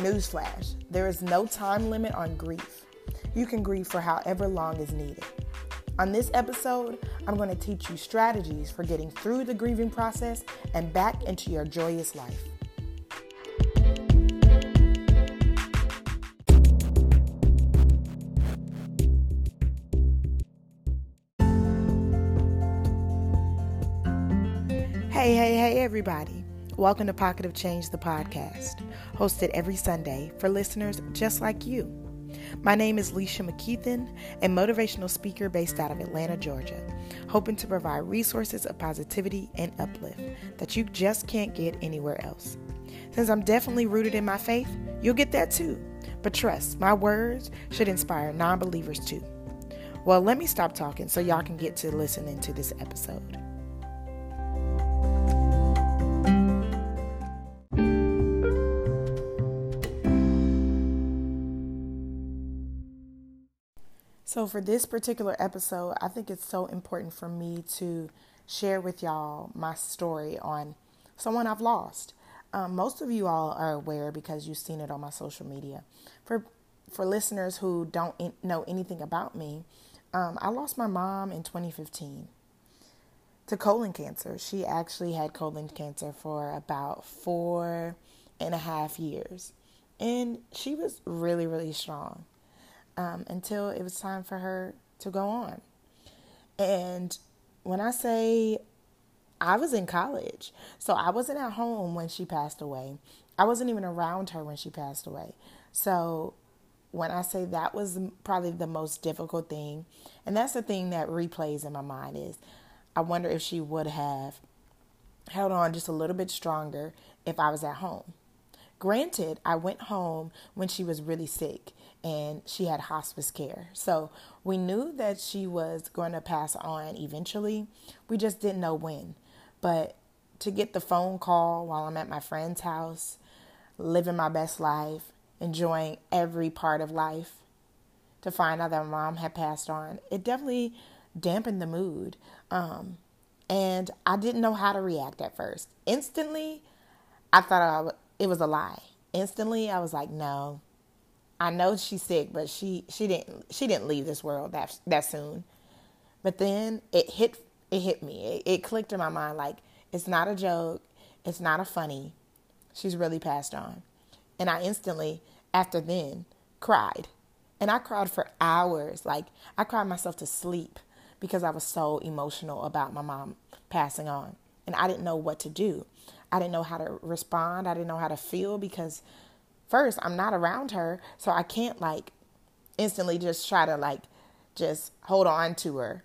Newsflash there is no time limit on grief. You can grieve for however long is needed. On this episode, I'm going to teach you strategies for getting through the grieving process and back into your joyous life. Hey, hey, hey, everybody. Welcome to Pocket of Change, the podcast, hosted every Sunday for listeners just like you. My name is Leisha McKeithen, a motivational speaker based out of Atlanta, Georgia, hoping to provide resources of positivity and uplift that you just can't get anywhere else. Since I'm definitely rooted in my faith, you'll get that too. But trust, my words should inspire non believers too. Well, let me stop talking so y'all can get to listening to this episode. So, for this particular episode, I think it's so important for me to share with y'all my story on someone I've lost. Um, most of you all are aware because you've seen it on my social media. For for listeners who don't in, know anything about me, um, I lost my mom in 2015 to colon cancer. She actually had colon cancer for about four and a half years, and she was really, really strong um, until it was time for her to go on. And when I say I was in college, so I wasn't at home when she passed away. I wasn't even around her when she passed away. So when I say that was probably the most difficult thing, and that's the thing that replays in my mind is I wonder if she would have held on just a little bit stronger if I was at home. Granted, I went home when she was really sick and she had hospice care. So we knew that she was going to pass on eventually. We just didn't know when. But to get the phone call while I'm at my friend's house, living my best life, enjoying every part of life, to find out that mom had passed on, it definitely dampened the mood. Um, and I didn't know how to react at first. Instantly, I thought I, it was a lie. Instantly, I was like, no, I know she's sick, but she she didn't she didn't leave this world that that soon. But then it hit it hit me. It, it clicked in my mind like it's not a joke. It's not a funny. She's really passed on. And I instantly after then cried. And I cried for hours. Like I cried myself to sleep because I was so emotional about my mom passing on. And I didn't know what to do. I didn't know how to respond. I didn't know how to feel because first I'm not around her, so I can't like instantly just try to like just hold on to her.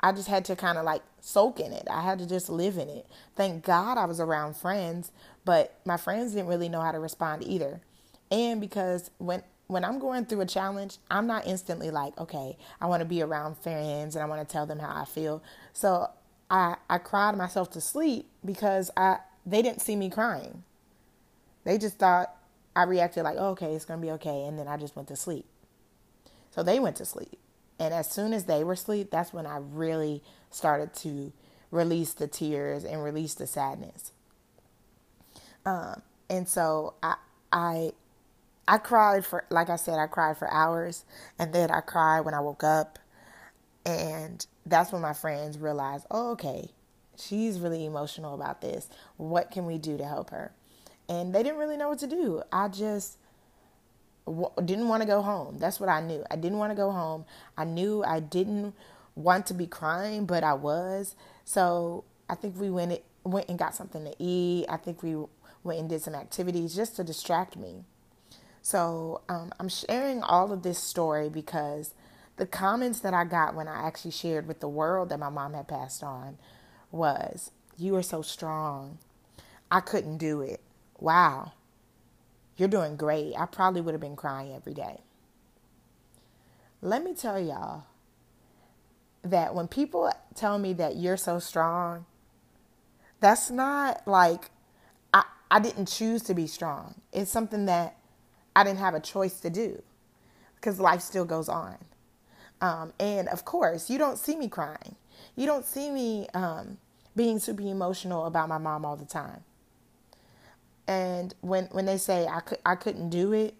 I just had to kind of like soak in it. I had to just live in it. Thank God I was around friends, but my friends didn't really know how to respond either. And because when when I'm going through a challenge, I'm not instantly like, okay, I want to be around friends and I want to tell them how I feel. So I I cried myself to sleep because I they didn't see me crying. They just thought I reacted like, oh, okay, it's going to be okay. And then I just went to sleep. So they went to sleep. And as soon as they were asleep, that's when I really started to release the tears and release the sadness. Um, and so I, I, I cried for, like I said, I cried for hours. And then I cried when I woke up. And that's when my friends realized, oh, okay, she's really emotional about this. What can we do to help her? And they didn't really know what to do. I just w- didn't want to go home. That's what I knew. I didn't want to go home. I knew I didn't want to be crying, but I was. So I think we went went and got something to eat. I think we went and did some activities just to distract me. So um, I'm sharing all of this story because the comments that I got when I actually shared with the world that my mom had passed on was, "You are so strong. I couldn't do it wow, you're doing great. I probably would have been crying every day. Let me tell y'all that when people tell me that you're so strong, that's not like I, I didn't choose to be strong. It's something that I didn't have a choice to do because life still goes on. Um, and of course, you don't see me crying. You don't see me um, being super emotional about my mom all the time And when when they say I could I couldn't do it,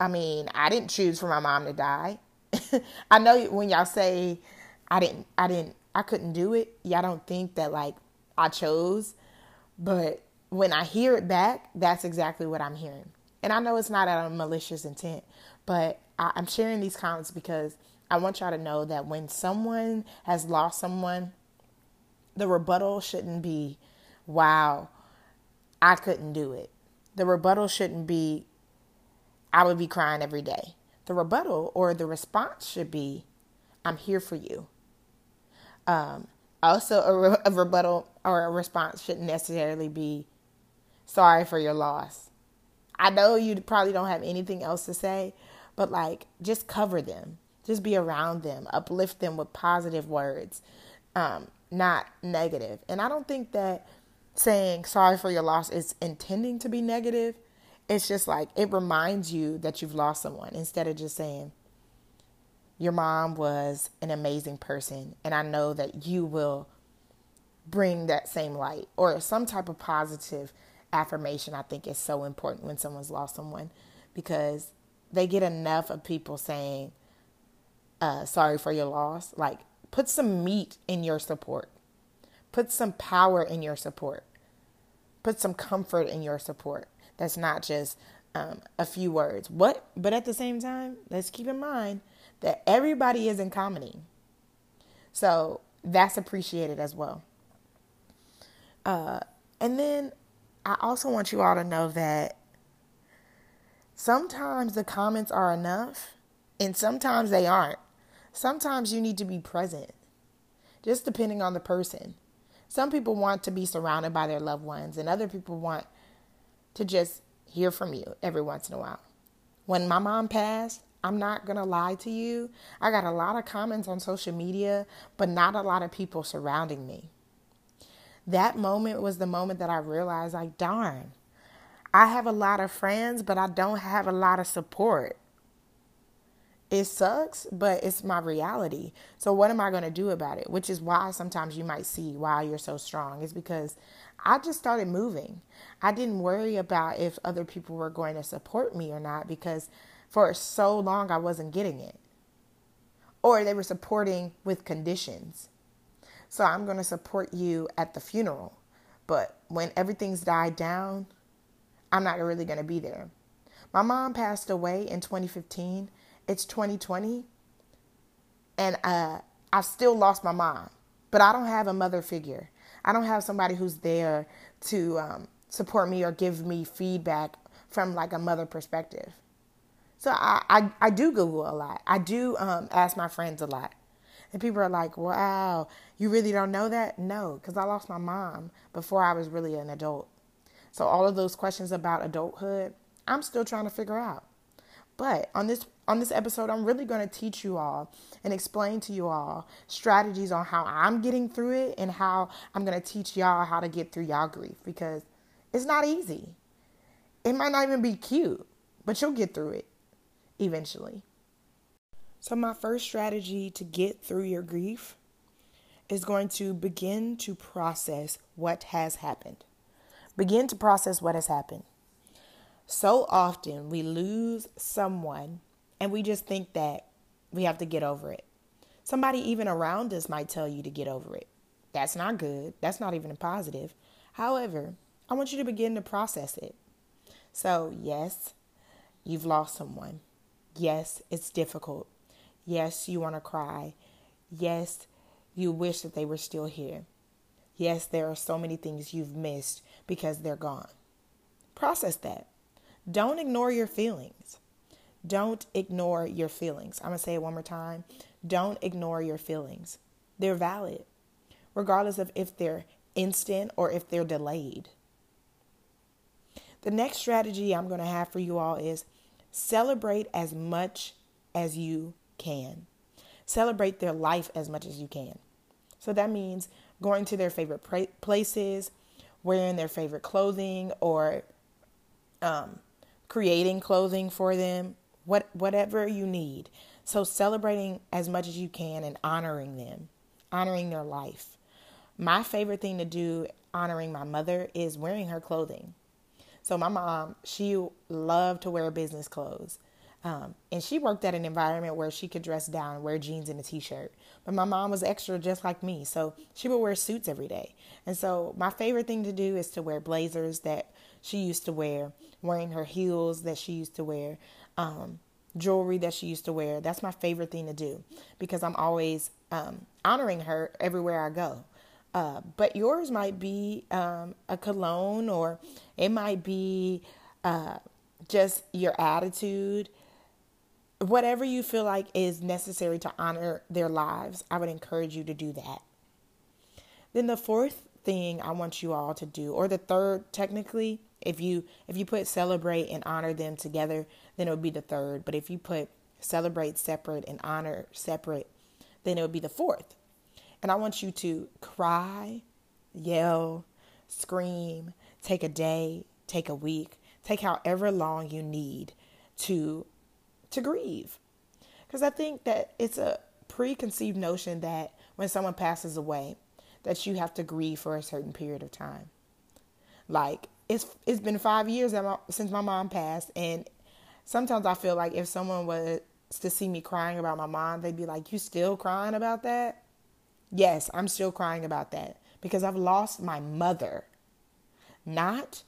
I mean, I didn't choose for my mom to die. I know when y'all say I didn't I didn't I couldn't do it, y'all don't think that like I chose, but when I hear it back, that's exactly what I'm hearing. And I know it's not out of malicious intent, but I, I'm sharing these comments because I want y'all to know that when someone has lost someone, the rebuttal shouldn't be, wow, I couldn't do it. The rebuttal shouldn't be, I would be crying every day. The rebuttal or the response should be, I'm here for you. Um, also, a, re- a rebuttal or a response shouldn't necessarily be, sorry for your loss. I know you probably don't have anything else to say, but like just cover them, just be around them, uplift them with positive words, um, not negative. And I don't think that saying sorry for your loss is intending to be negative. It's just like it reminds you that you've lost someone instead of just saying, Your mom was an amazing person, and I know that you will bring that same light or some type of positive affirmation. I think is so important when someone's lost someone because they get enough of people saying, uh, Sorry for your loss. Like, put some meat in your support, put some power in your support put some comfort in your support. That's not just um, a few words. What? But at the same time, let's keep in mind that everybody is in comedy, so that's appreciated as well. Uh, and then I also want you all to know that sometimes the comments are enough, and sometimes they aren't. Sometimes you need to be present, just depending on the person. Some people want to be surrounded by their loved ones, and other people want to just hear from you every once in a while. When my mom passed, I'm not going to lie to you. I got a lot of comments on social media, but not a lot of people surrounding me. That moment was the moment that I realized, like, darn, I have a lot of friends, but I don't have a lot of support it sucks, but it's my reality. So what am I going to do about it? Which is why sometimes you might see why you're so strong is because I just started moving. I didn't worry about if other people were going to support me or not because for so long I wasn't getting it. Or they were supporting with conditions. So I'm going to support you at the funeral. But when everything's died down, I'm not really going to be there. My mom passed away in 2015 it's 2020 and uh, I've still lost my mom, but I don't have a mother figure. I don't have somebody who's there to um, support me or give me feedback from like a mother perspective. So I, I, I do Google a lot. I do um, ask my friends a lot. And people are like, wow, you really don't know that? No, because I lost my mom before I was really an adult. So all of those questions about adulthood, I'm still trying to figure out. But on this on this episode, I'm really going to teach you all and explain to you all strategies on how I'm getting through it and how I'm going to teach y'all how to get through y'all grief because it's not easy. It might not even be cute, but you'll get through it eventually. So, my first strategy to get through your grief is going to begin to process what has happened. Begin to process what has happened. So often we lose someone and we just think that we have to get over it. Somebody even around us might tell you to get over it. That's not good. That's not even a positive. However, I want you to begin to process it. So, yes, you've lost someone. Yes, it's difficult. Yes, you want to cry. Yes, you wish that they were still here. Yes, there are so many things you've missed because they're gone. Process that. Don't ignore your feelings. Don't ignore your feelings. I'm going to say it one more time. Don't ignore your feelings. They're valid, regardless of if they're instant or if they're delayed. The next strategy I'm going to have for you all is celebrate as much as you can. Celebrate their life as much as you can. So that means going to their favorite places, wearing their favorite clothing, or um, creating clothing for them, what whatever you need. So celebrating as much as you can and honoring them, honoring their life. My favorite thing to do honoring my mother is wearing her clothing. So my mom, she loved to wear business clothes. Um, and she worked at an environment where she could dress down wear jeans and a t-shirt. But my mom was extra just like me, so she would wear suits every day. And so my favorite thing to do is to wear blazers that she used to wear, wearing her heels that she used to wear, um, jewelry that she used to wear. That's my favorite thing to do because I'm always um, honoring her everywhere I go. Uh, but yours might be um, a cologne or it might be uh, just your attitude. Whatever you feel like is necessary to honor their lives, I would encourage you to do that. Then the fourth thing I want you all to do, or the third technically, if you if you put celebrate and honor them together, then it would be the third. But if you put celebrate separate and honor separate, then it would be the fourth. And I want you to cry, yell, scream, take a day, take a week, take however long you need to to grieve. Cuz I think that it's a preconceived notion that when someone passes away that you have to grieve for a certain period of time. Like it's it's been 5 years since my mom passed and sometimes I feel like if someone was to see me crying about my mom, they'd be like, "You still crying about that?" Yes, I'm still crying about that because I've lost my mother. Not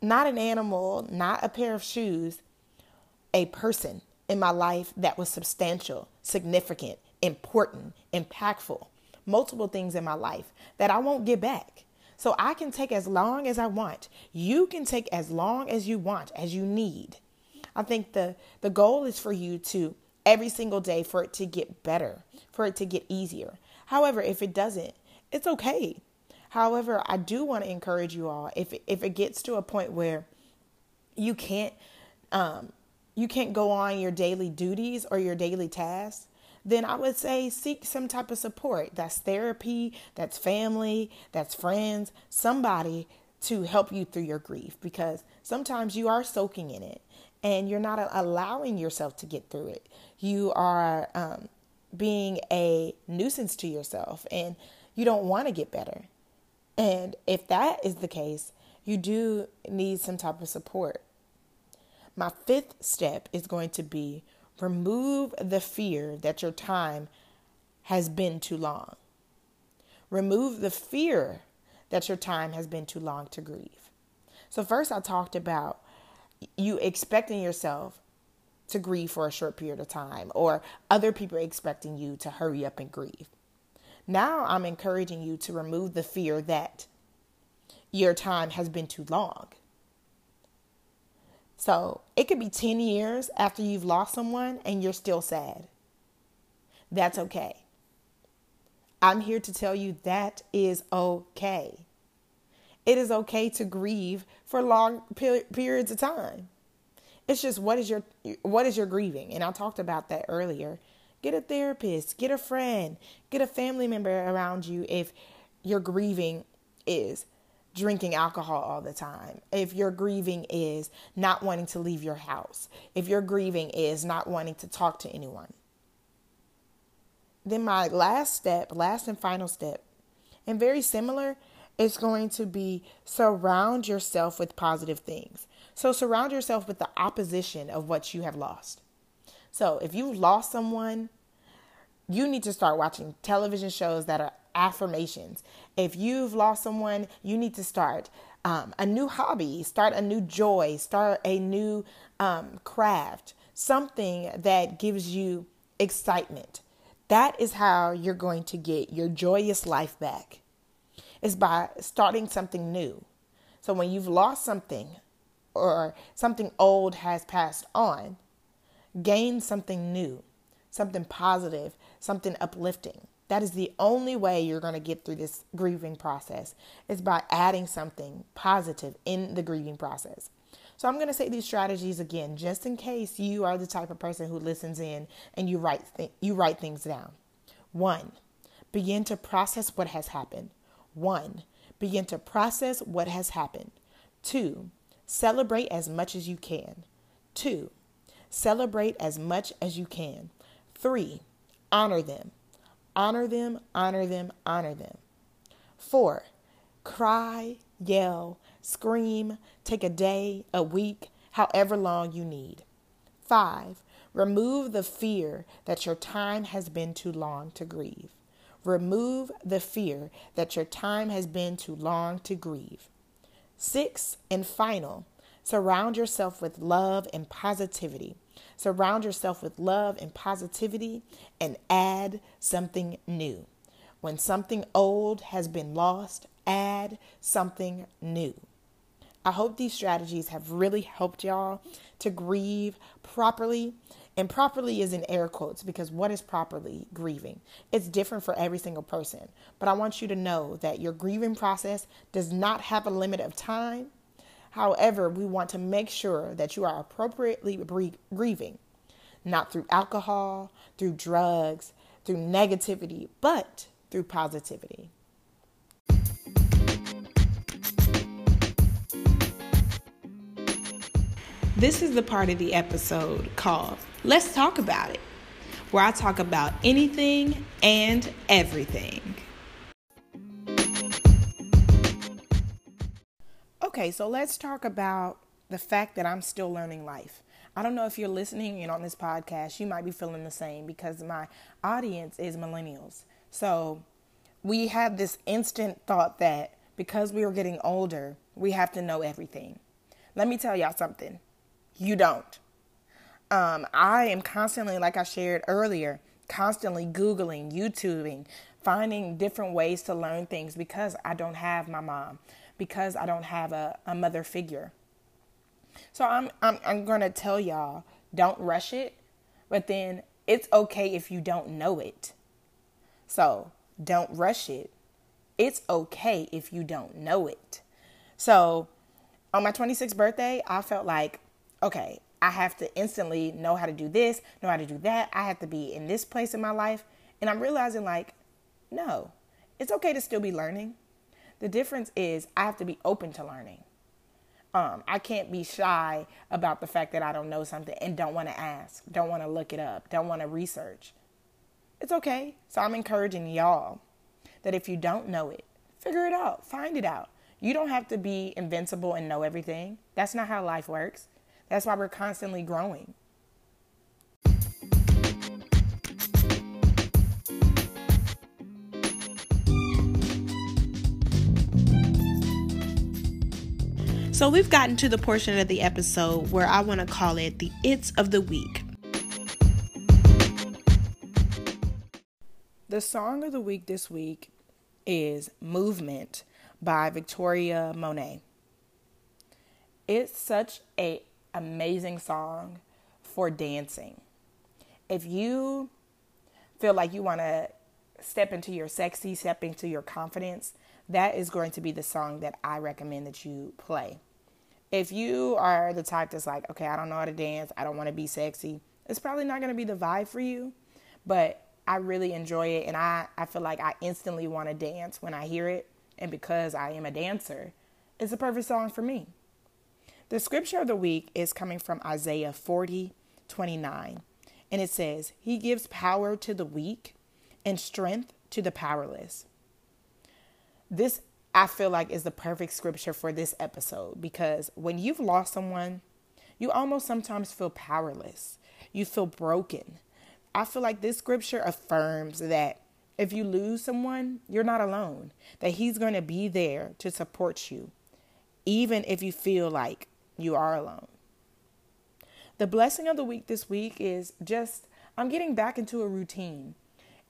not an animal, not a pair of shoes, a person in my life that was substantial, significant, important, impactful. Multiple things in my life that I won't get back. So I can take as long as I want. You can take as long as you want, as you need. I think the the goal is for you to every single day for it to get better, for it to get easier. However, if it doesn't, it's okay. However, I do want to encourage you all if if it gets to a point where you can't um, you can't go on your daily duties or your daily tasks, then I would say seek some type of support. That's therapy, that's family, that's friends, somebody to help you through your grief because sometimes you are soaking in it and you're not allowing yourself to get through it. You are um, being a nuisance to yourself and you don't want to get better. And if that is the case, you do need some type of support. My fifth step is going to be remove the fear that your time has been too long. Remove the fear that your time has been too long to grieve. So, first, I talked about you expecting yourself to grieve for a short period of time or other people expecting you to hurry up and grieve. Now I'm encouraging you to remove the fear that your time has been too long. So it could be 10 years after you've lost someone and you're still sad. That's okay. I'm here to tell you that is okay. It is okay to grieve for long periods of time. It's just what is your what is your grieving? And I talked about that earlier. Get a therapist, get a friend, get a family member around you if your grieving is drinking alcohol all the time. If your grieving is not wanting to leave your house. If your grieving is not wanting to talk to anyone. Then my last step, last and final step, and very similar, is going to be surround yourself with positive things. So surround yourself with the opposition of what you have lost. So if you've lost someone, you need to start watching television shows that are affirmations. If you've lost someone, you need to start um, a new hobby, start a new joy, start a new um, craft, something that gives you excitement. That is how you're going to get your joyous life back. Is by starting something new. So when you've lost something, or something old has passed on, gain something new, something positive, something uplifting. That is the only way you're going to get through this grieving process is by adding something positive in the grieving process. So I'm going to say these strategies again just in case you are the type of person who listens in and you write th- you write things down. 1. Begin to process what has happened. 1. Begin to process what has happened. 2. Celebrate as much as you can. Two, celebrate as much as you can. Three, honor them. Honor them, honor them, honor them. Four, cry, yell, scream, take a day, a week, however long you need. Five, remove the fear that your time has been too long to grieve. Remove the fear that your time has been too long to grieve. Six, and final, surround yourself with love and positivity. Surround yourself with love and positivity and add something new. When something old has been lost, add something new. I hope these strategies have really helped y'all to grieve properly. And properly is in air quotes because what is properly grieving? It's different for every single person. But I want you to know that your grieving process does not have a limit of time. However, we want to make sure that you are appropriately grieving, not through alcohol, through drugs, through negativity, but through positivity. This is the part of the episode called Let's Talk About It, where I talk about anything and everything. Okay, so let's talk about the fact that I'm still learning life. I don't know if you're listening and on this podcast, you might be feeling the same because my audience is millennials. So we have this instant thought that because we are getting older, we have to know everything. Let me tell y'all something you don't. Um, I am constantly, like I shared earlier, constantly Googling, YouTubing, finding different ways to learn things because I don't have my mom, because I don't have a, a mother figure. So I'm, I'm, I'm going to tell y'all don't rush it, but then it's okay if you don't know it. So don't rush it. It's okay if you don't know it. So on my 26th birthday, I felt like okay, I have to instantly know how to do this, know how to do that. I have to be in this place in my life. And I'm realizing, like, no, it's okay to still be learning. The difference is I have to be open to learning. Um, I can't be shy about the fact that I don't know something and don't want to ask, don't want to look it up, don't want to research. It's okay. So I'm encouraging y'all that if you don't know it, figure it out, find it out. You don't have to be invincible and know everything. That's not how life works. That's why we're constantly growing. So, we've gotten to the portion of the episode where I want to call it the It's of the Week. The song of the week this week is Movement by Victoria Monet. It's such a amazing song for dancing. If you feel like you want to step into your sexy, step into your confidence, that is going to be the song that I recommend that you play. If you are the type that's like, okay, I don't know how to dance, I don't want to be sexy, it's probably not going to be the vibe for you, but I really enjoy it and I, I feel like I instantly want to dance when I hear it. And because I am a dancer, it's a perfect song for me. The scripture of the week is coming from Isaiah 40 29. And it says, He gives power to the weak and strength to the powerless. This, I feel like, is the perfect scripture for this episode because when you've lost someone, you almost sometimes feel powerless. You feel broken. I feel like this scripture affirms that if you lose someone, you're not alone, that He's going to be there to support you, even if you feel like you are alone. The blessing of the week this week is just I'm getting back into a routine.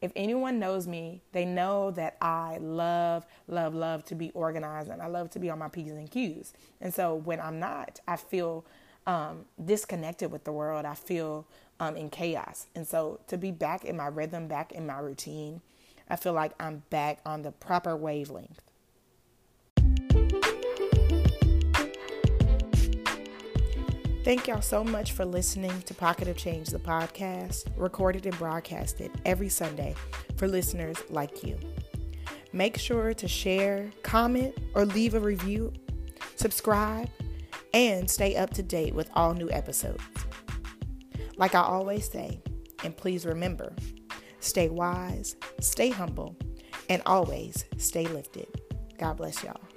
If anyone knows me, they know that I love, love, love to be organized and I love to be on my P's and Q's. And so when I'm not, I feel um, disconnected with the world. I feel um, in chaos. And so to be back in my rhythm, back in my routine, I feel like I'm back on the proper wavelength. Thank y'all so much for listening to Pocket of Change, the podcast, recorded and broadcasted every Sunday for listeners like you. Make sure to share, comment, or leave a review, subscribe, and stay up to date with all new episodes. Like I always say, and please remember stay wise, stay humble, and always stay lifted. God bless y'all.